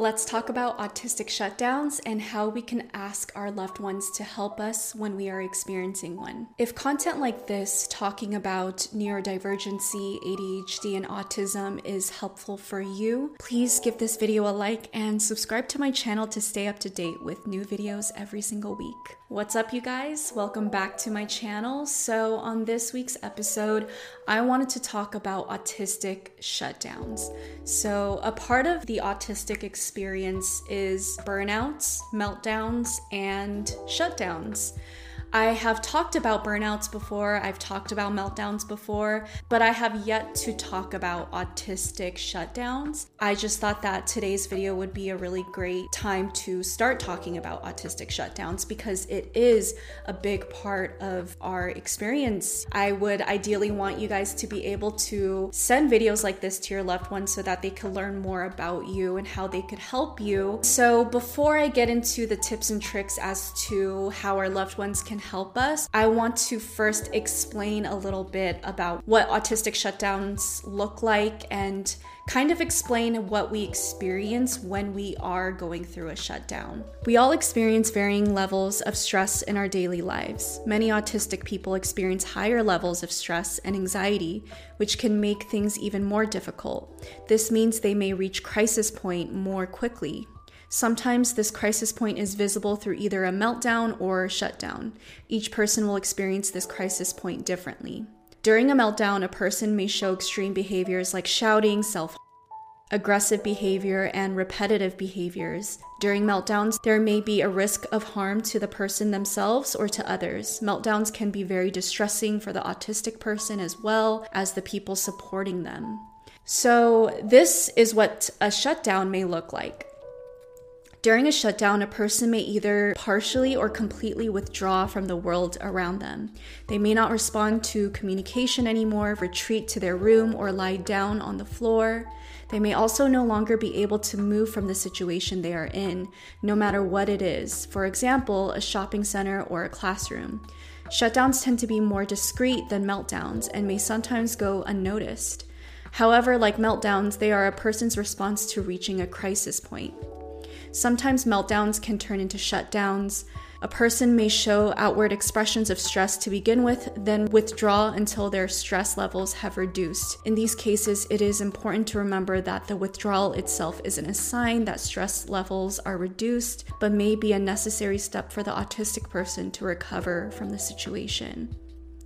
Let's talk about autistic shutdowns and how we can ask our loved ones to help us when we are experiencing one. If content like this, talking about neurodivergency, ADHD, and autism, is helpful for you, please give this video a like and subscribe to my channel to stay up to date with new videos every single week. What's up, you guys? Welcome back to my channel. So, on this week's episode, I wanted to talk about autistic shutdowns. So, a part of the autistic experience is burnouts, meltdowns, and shutdowns. I have talked about burnouts before, I've talked about meltdowns before, but I have yet to talk about autistic shutdowns. I just thought that today's video would be a really great time to start talking about autistic shutdowns because it is a big part of our experience. I would ideally want you guys to be able to send videos like this to your loved ones so that they can learn more about you and how they could help you. So, before I get into the tips and tricks as to how our loved ones can help us, I want to first explain a little bit about what autistic shutdowns look like and kind of explain what we experience when we are going through a shutdown. We all experience varying levels of stress in our daily lives. Many autistic people experience higher levels of stress and anxiety, which can make things even more difficult. This means they may reach crisis point more quickly. Sometimes this crisis point is visible through either a meltdown or a shutdown. Each person will experience this crisis point differently. During a meltdown, a person may show extreme behaviors like shouting, self aggressive behavior, and repetitive behaviors. During meltdowns, there may be a risk of harm to the person themselves or to others. Meltdowns can be very distressing for the autistic person as well as the people supporting them. So, this is what a shutdown may look like. During a shutdown, a person may either partially or completely withdraw from the world around them. They may not respond to communication anymore, retreat to their room, or lie down on the floor. They may also no longer be able to move from the situation they are in, no matter what it is. For example, a shopping center or a classroom. Shutdowns tend to be more discreet than meltdowns and may sometimes go unnoticed. However, like meltdowns, they are a person's response to reaching a crisis point. Sometimes meltdowns can turn into shutdowns. A person may show outward expressions of stress to begin with, then withdraw until their stress levels have reduced. In these cases, it is important to remember that the withdrawal itself isn't a sign that stress levels are reduced, but may be a necessary step for the autistic person to recover from the situation.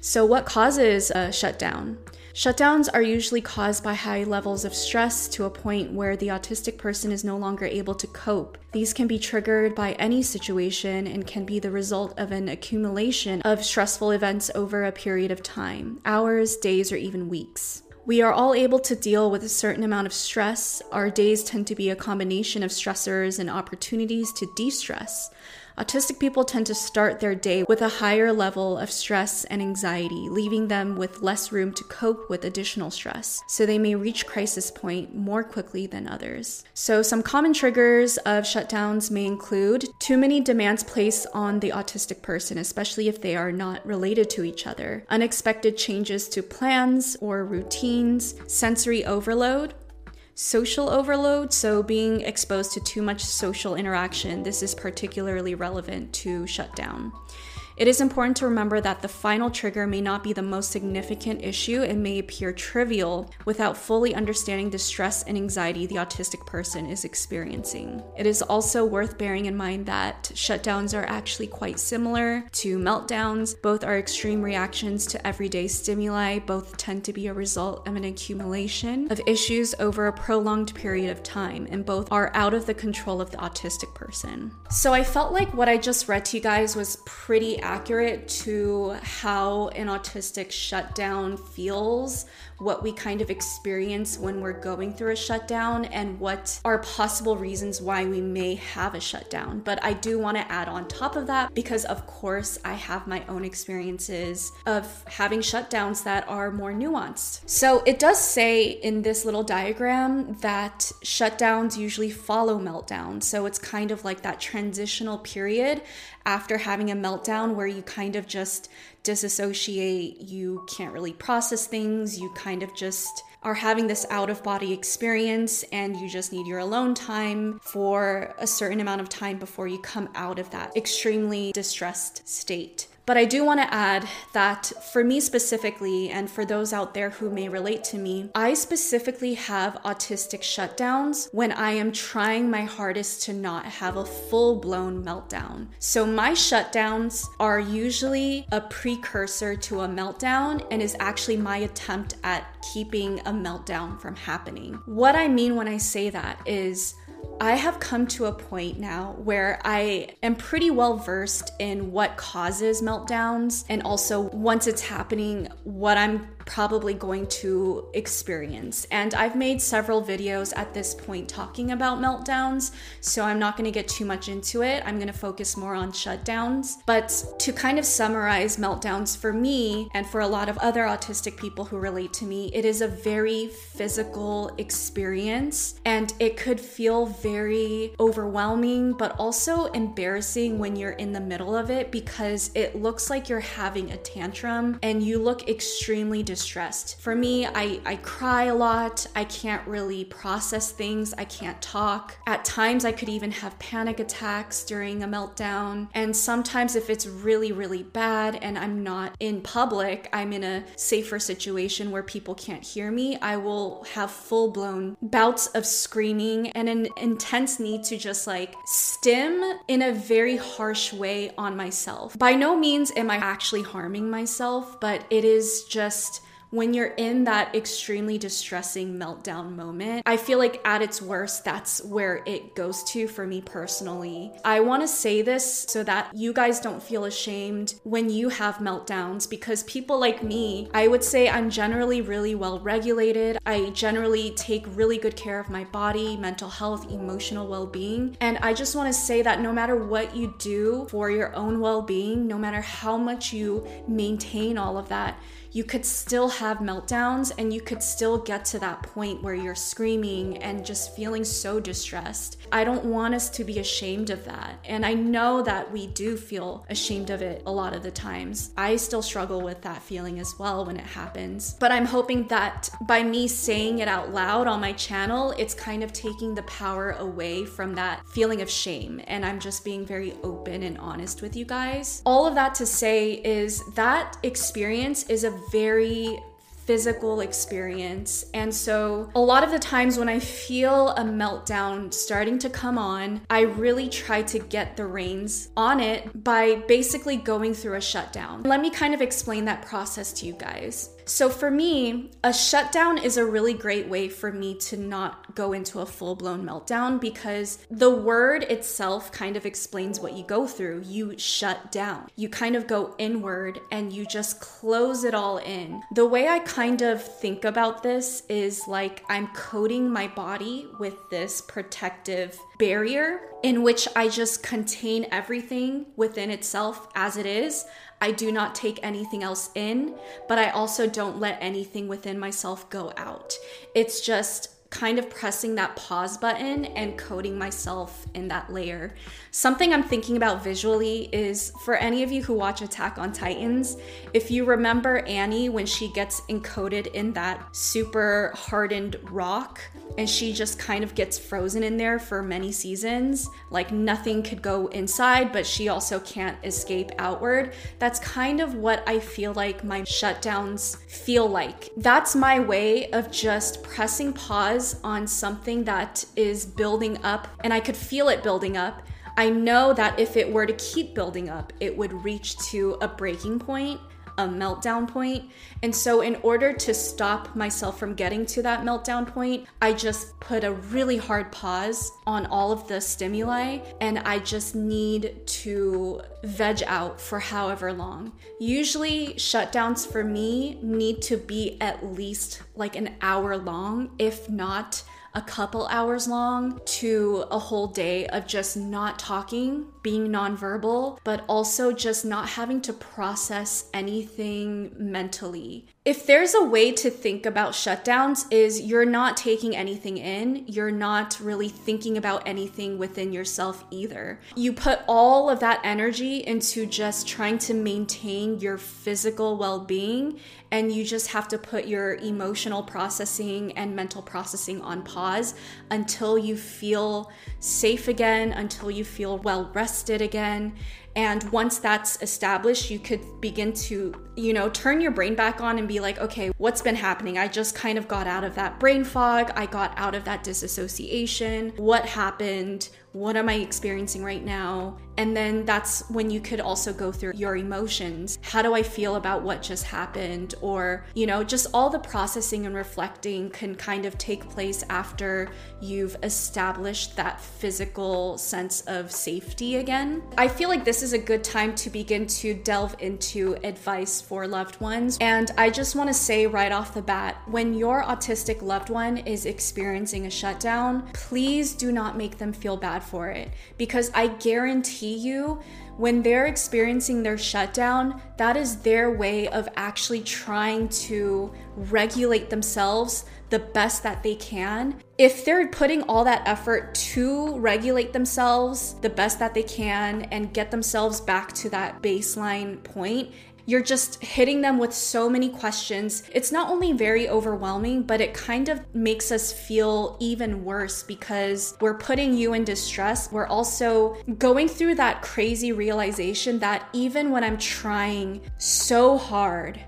So, what causes a shutdown? Shutdowns are usually caused by high levels of stress to a point where the autistic person is no longer able to cope. These can be triggered by any situation and can be the result of an accumulation of stressful events over a period of time hours, days, or even weeks. We are all able to deal with a certain amount of stress. Our days tend to be a combination of stressors and opportunities to de stress. Autistic people tend to start their day with a higher level of stress and anxiety, leaving them with less room to cope with additional stress. So they may reach crisis point more quickly than others. So some common triggers of shutdowns may include too many demands placed on the autistic person, especially if they are not related to each other, unexpected changes to plans or routines, sensory overload, social overload, so being exposed to too much social interaction, this is particularly relevant to shutdown. It is important to remember that the final trigger may not be the most significant issue and may appear trivial without fully understanding the stress and anxiety the autistic person is experiencing. It is also worth bearing in mind that shutdowns are actually quite similar to meltdowns. Both are extreme reactions to everyday stimuli, both tend to be a result of an accumulation of issues over a prolonged period of time, and both are out of the control of the autistic person. So I felt like what I just read to you guys was pretty accurate to how an autistic shutdown feels, what we kind of experience when we're going through a shutdown, and what are possible reasons why we may have a shutdown. But I do want to add on top of that because, of course, I have my own experiences of having shutdowns that are more nuanced. So it does say in this little diagram that shutdowns usually follow meltdowns. So it's kind of like that transitional period after having a meltdown where you kind of just disassociate, you can't really process things, you kind of just are having this out of body experience and you just need your alone time for a certain amount of time before you come out of that extremely distressed state. But I do want to add that for me specifically, and for those out there who may relate to me, I specifically have autistic shutdowns when I am trying my hardest to not have a full blown meltdown. So my shutdowns are usually a precursor to a meltdown and is actually my attempt at keeping a meltdown from happening. What I mean when I say that is, I have come to a point now where I am pretty well versed in what causes meltdowns and also once it's happening, what I'm probably going to experience. And I've made several videos at this point talking about meltdowns, so I'm not going to get too much into it. I'm going to focus more on shutdowns. But to kind of summarize meltdowns for me and for a lot of other autistic people who relate to me, it is a very physical experience and it could feel very overwhelming, but also embarrassing when you're in the middle of it because it looks like you're having a tantrum and you look extremely For me, I, I cry a lot. I can't really process things. I can't talk. At times, I could even have panic attacks during a meltdown. And sometimes, if it's really, really bad and I'm not in public, I'm in a safer situation where people can't hear me, I will have full blown bouts of screaming and an intense need to just like stim in a very harsh way on myself. By no means am I actually harming myself, but it is just when you're in that extremely distressing meltdown moment, I feel like at its worst, that's where it goes to for me personally. I want to say this so that you guys don't feel ashamed when you have meltdowns because people like me, I would say I'm generally really well regulated. I generally take really good care of my body, mental health, emotional well being. And I just want to say that no matter what you do for your own well being, no matter how much you maintain all of that, you could still have meltdowns and you could still get to that point where you're screaming and just feeling so distressed. I don't want us to be ashamed of that. And I know that we do feel ashamed of it a lot of the times. I still struggle with that feeling as well when it happens. But I'm hoping that by me saying it out loud on my channel, it's kind of taking the power away from that feeling of shame. And I'm just being very open and honest with you guys. All of that to say is that experience is a very physical experience. And so, a lot of the times when I feel a meltdown starting to come on, I really try to get the reins on it by basically going through a shutdown. Let me kind of explain that process to you guys. So, for me, a shutdown is a really great way for me to not go into a full blown meltdown because the word itself kind of explains what you go through. You shut down, you kind of go inward and you just close it all in. The way I kind of think about this is like I'm coating my body with this protective barrier in which I just contain everything within itself as it is. I do not take anything else in, but I also don't let anything within myself go out. It's just kind of pressing that pause button and coating myself in that layer. Something I'm thinking about visually is for any of you who watch Attack on Titans, if you remember Annie when she gets encoded in that super hardened rock and she just kind of gets frozen in there for many seasons, like nothing could go inside, but she also can't escape outward. That's kind of what I feel like my shutdowns feel like. That's my way of just pressing pause on something that is building up and I could feel it building up, I know that if it were to keep building up, it would reach to a breaking point a meltdown point. And so, in order to stop myself from getting to that meltdown point, I just put a really hard pause on all of the stimuli and I just need to veg out for however long. Usually, shutdowns for me need to be at least like an hour long, if not a couple hours long to a whole day of just not talking, being nonverbal, but also just not having to process anything mentally. If there's a way to think about shutdowns is you're not taking anything in you're not really thinking about anything within yourself either. You put all of that energy into just trying to maintain your physical well-being and you just have to put your emotional processing and mental processing on pause until you feel safe again until you feel well rested again and once that's established, you could begin to, you know, turn your brain back on and be like, okay, what's been happening? I just kind of got out of that brain fog. I got out of that disassociation. What happened? What am I experiencing right now? And then that's when you could also go through your emotions. How do I feel about what just happened? Or, you know, just all the processing and reflecting can kind of take place after you've established that physical sense of safety again. I feel like this is a good time to begin to delve into advice for loved ones. And I just want to say right off the bat when your autistic loved one is experiencing a shutdown, please do not make them feel bad for it because I guarantee you when they're experiencing their shutdown, that is their way of actually trying to regulate themselves the best that they can. If they're putting all that effort to regulate themselves the best that they can and get themselves back to that baseline point, you're just hitting them with so many questions. It's not only very overwhelming, but it kind of makes us feel even worse because we're putting you in distress. We're also going through that crazy realization that even when I'm trying so hard,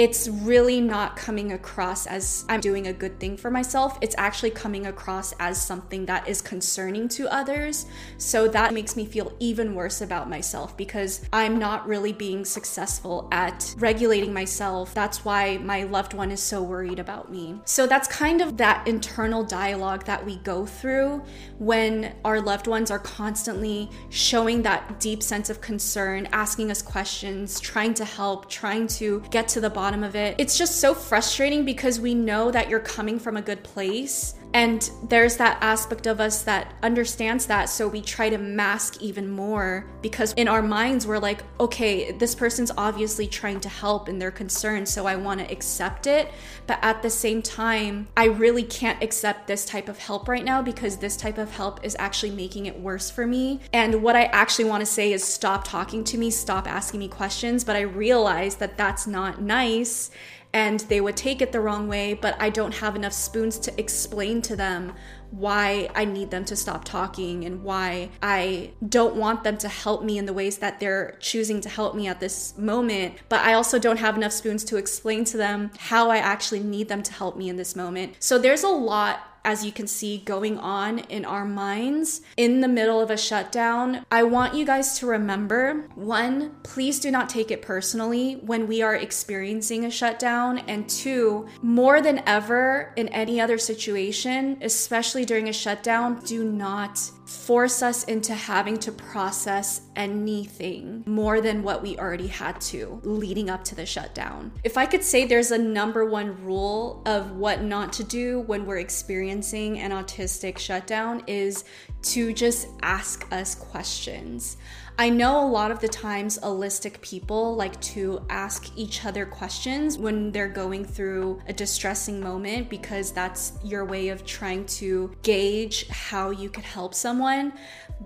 it's really not coming across as I'm doing a good thing for myself. It's actually coming across as something that is concerning to others. So that makes me feel even worse about myself because I'm not really being successful at regulating myself. That's why my loved one is so worried about me. So that's kind of that internal dialogue that we go through when our loved ones are constantly showing that deep sense of concern, asking us questions, trying to help, trying to get to the bottom bottom of it. It's just so frustrating because we know that you're coming from a good place. And there's that aspect of us that understands that. So we try to mask even more because in our minds, we're like, okay, this person's obviously trying to help and they're concerned. So I want to accept it. But at the same time, I really can't accept this type of help right now because this type of help is actually making it worse for me. And what I actually want to say is stop talking to me, stop asking me questions. But I realize that that's not nice and they would take it the wrong way, but I don't have enough spoons to explain to them why I need them to stop talking and why I don't want them to help me in the ways that they're choosing to help me at this moment. But I also don't have enough spoons to explain to them how I actually need them to help me in this moment. So there's a lot as you can see, going on in our minds in the middle of a shutdown, I want you guys to remember one, please do not take it personally when we are experiencing a shutdown. And two, more than ever in any other situation, especially during a shutdown, do not force us into having to process anything more than what we already had to leading up to the shutdown. If I could say there's a number one rule of what not to do when we're experiencing an autistic shutdown is to just ask us questions. I know a lot of the times allistic people like to ask each other questions when they're going through a distressing moment because that's your way of trying to gauge how you could help someone.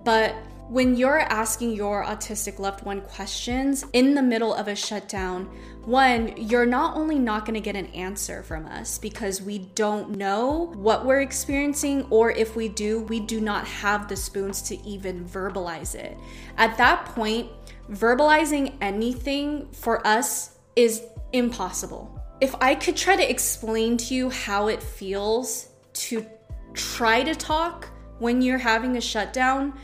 But when you're asking your autistic loved one questions in the middle of a shutdown, one, you're not only not going to get an answer from us because we don't know what we're experiencing, or if we do, we do not have the spoons to even verbalize it. At that point, verbalizing anything for us is impossible. If I could try to explain to you how it feels to try to talk when you're having a shutdown,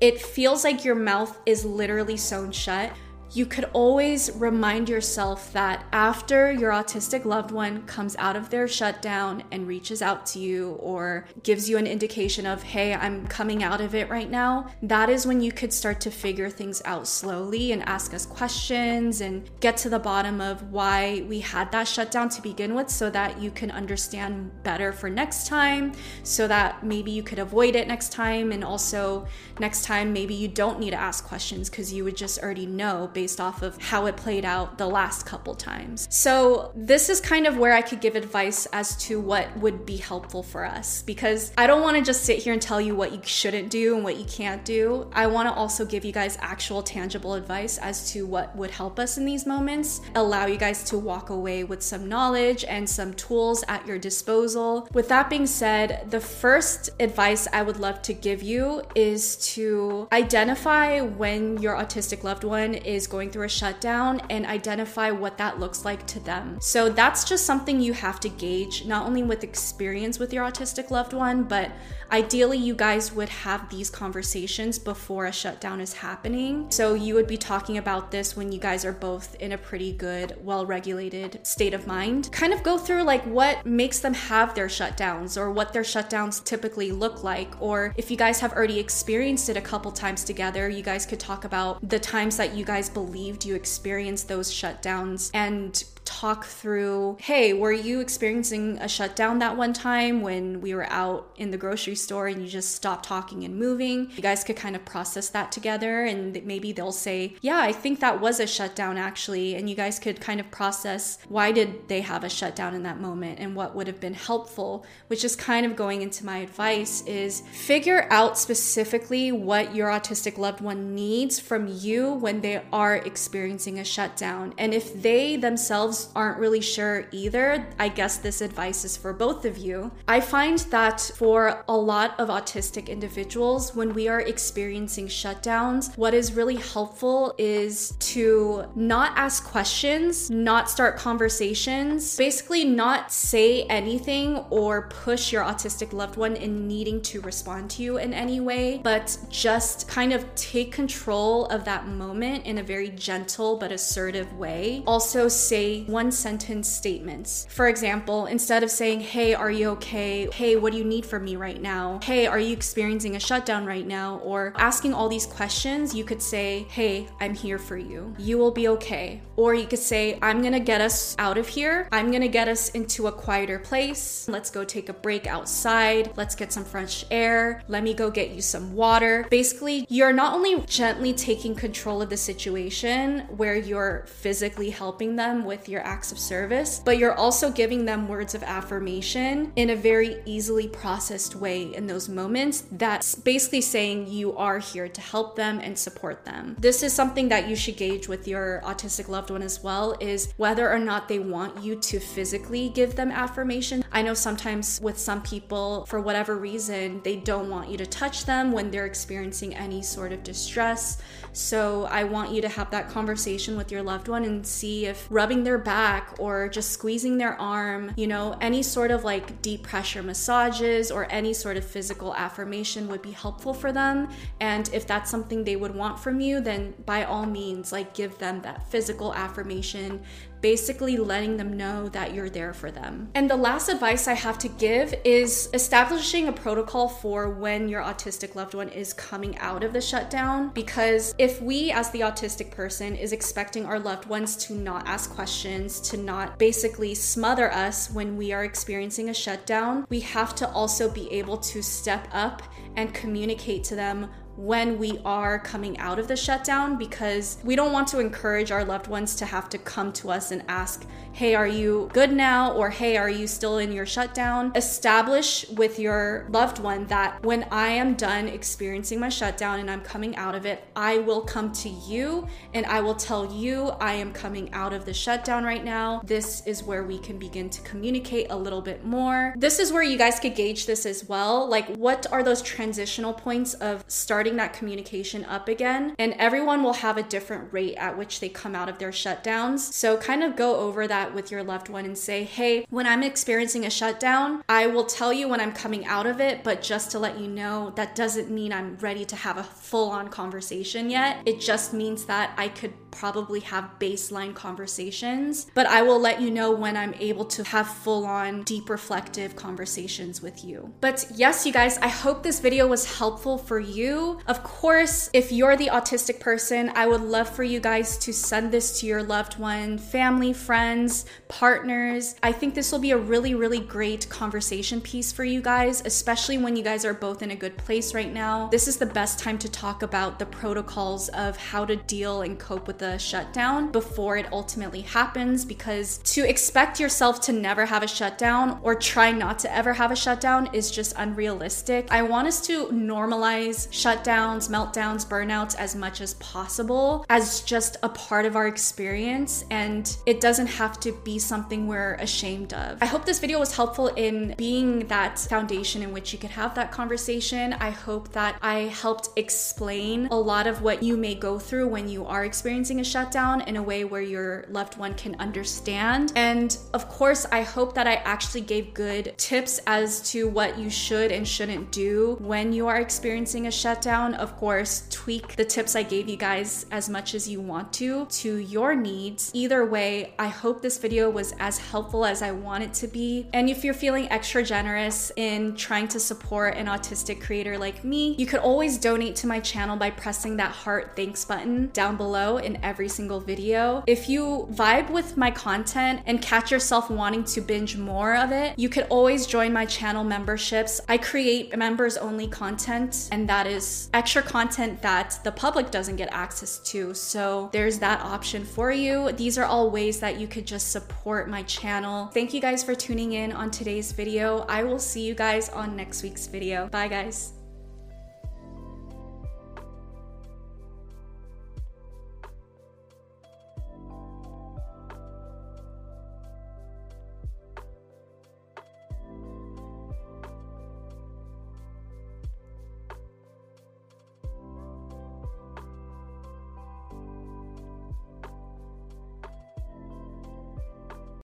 it feels like your mouth is literally sewn shut you could always remind yourself that after your autistic loved one comes out of their shutdown and reaches out to you or gives you an indication of, hey, I'm coming out of it right now, that is when you could start to figure things out slowly and ask us questions and get to the bottom of why we had that shutdown to begin with so that you can understand better for next time, so that maybe you could avoid it next time. And also, next time, maybe you don't need to ask questions because you would just already know based off of how it played out the last couple times. So, this is kind of where I could give advice as to what would be helpful for us because I don't want to just sit here and tell you what you shouldn't do and what you can't do. I want to also give you guys actual tangible advice as to what would help us in these moments, allow you guys to walk away with some knowledge and some tools at your disposal. With that being said, the first advice I would love to give you is to identify when your autistic loved one is going through a shutdown and identify what that looks like to them. So that's just something you have to gauge, not only with experience with your autistic loved one, but Ideally, you guys would have these conversations before a shutdown is happening. So you would be talking about this when you guys are both in a pretty good, well regulated state of mind. Kind of go through like what makes them have their shutdowns or what their shutdowns typically look like. Or if you guys have already experienced it a couple times together, you guys could talk about the times that you guys believed you experienced those shutdowns and talk through hey, were you experiencing a shutdown that one time when we were out in the grocery store and you just stopped talking and moving? You guys could kind of process that together and maybe they'll say, yeah, I think that was a shutdown actually. And you guys could kind of process why did they have a shutdown in that moment and what would have been helpful, which is kind of going into my advice is figure out specifically what your autistic loved one needs from you when they are experiencing a shutdown. And if they themselves aren't really sure either, I guess this advice is for both of you. I find that for a lot of autistic individuals, when we are experiencing shutdowns, what is really helpful is to not ask questions, not start conversations, basically, not say anything or push your autistic loved one in needing to respond to you in any way, but just kind of take control of that moment in a very gentle but assertive way. Also, say one sentence statements. For example, instead of saying, Hey, are you okay? Hey, what do you need from me right now? Hey, are you experiencing a shutdown right now? Or asking all these questions, you could say, Hey, I'm here for you. You will be okay. Or you could say, I'm gonna get us out of here. I'm gonna get us into a quieter place. Let's go take a break outside. Let's get some fresh air. Let me go get you some water. Basically, you're not only gently taking control of the situation where you're physically helping them with your your acts of service, but you're also giving them words of affirmation in a very easily processed way in those moments that's basically saying you are here to help them and support them. This is something that you should gauge with your autistic loved one as well is whether or not they want you to physically give them affirmation. I know sometimes with some people for whatever reason they don't want you to touch them when they're experiencing any sort of distress. So I want you to have that conversation with your loved one and see if rubbing their back or just squeezing their arm, you know, any sort of like deep pressure massages or any sort of physical affirmation would be helpful for them. And if that's something they would want from you, then by all means, like give them that physical affirmation basically letting them know that you're there for them. And the last advice I have to give is establishing a protocol for when your autistic loved one is coming out of the shutdown. Because if we, as the autistic person, is expecting our loved ones to not ask questions, to not basically smother us when we are experiencing a shutdown, we have to also be able to step up and communicate to them when we are coming out of the shutdown because we don't want to encourage our loved ones to have to come to us and ask, hey, are you good now? Or hey, are you still in your shutdown? Establish with your loved one that when I am done experiencing my shutdown and I'm coming out of it, I will come to you and I will tell you I am coming out of the shutdown right now. This is where we can begin to communicate a little bit more. This is where you guys could gauge this as well. Like, what are those transitional points of starting that communication up again? And everyone will have a different rate at which they come out of their shutdowns. So, kind of go over that that with your loved one and say, hey, when I'm experiencing a shutdown, I will tell you when I'm coming out of it, but just to let you know, that doesn't mean I'm ready to have a full on conversation yet. It just means that I could probably have baseline conversations, but I will let you know when I'm able to have full on, deep reflective conversations with you. But yes, you guys, I hope this video was helpful for you. Of course, if you're the autistic person, I would love for you guys to send this to your loved one, family, friends, partners. I think this will be a really, really great conversation piece for you guys, especially when you guys are both in a good place right now. This is the best time to talk about the protocols of how to deal and cope with the shutdown before it ultimately happens because to expect yourself to never have a shutdown or try not to ever have a shutdown is just unrealistic. I want us to normalize shutdowns, meltdowns, burnouts as much as possible as just a part of our experience and it doesn't have to be something we're ashamed of. I hope this video was helpful in being that foundation in which you could have that conversation. I hope that I helped explain a lot of what you may go through when you are experiencing a shutdown in a way where your loved one can understand. And of course, I hope that I actually gave good tips as to what you should and shouldn't do when you are experiencing a shutdown. Of course, tweak the tips I gave you guys as much as you want to to your needs. Either way, I hope this video was as helpful as I want it to be. And if you're feeling extra generous in trying to support an autistic creator like me, you could always donate to my channel by pressing that heart thanks button down below every single video. If you vibe with my content and catch yourself wanting to binge more of it, you could always join my channel memberships. I create members only content, and that is extra content that the public doesn't get access to. So there's that option for you. These are all ways that you could just support my channel. Thank you guys for tuning in on today's video. I will see you guys on next week's video. Bye, guys.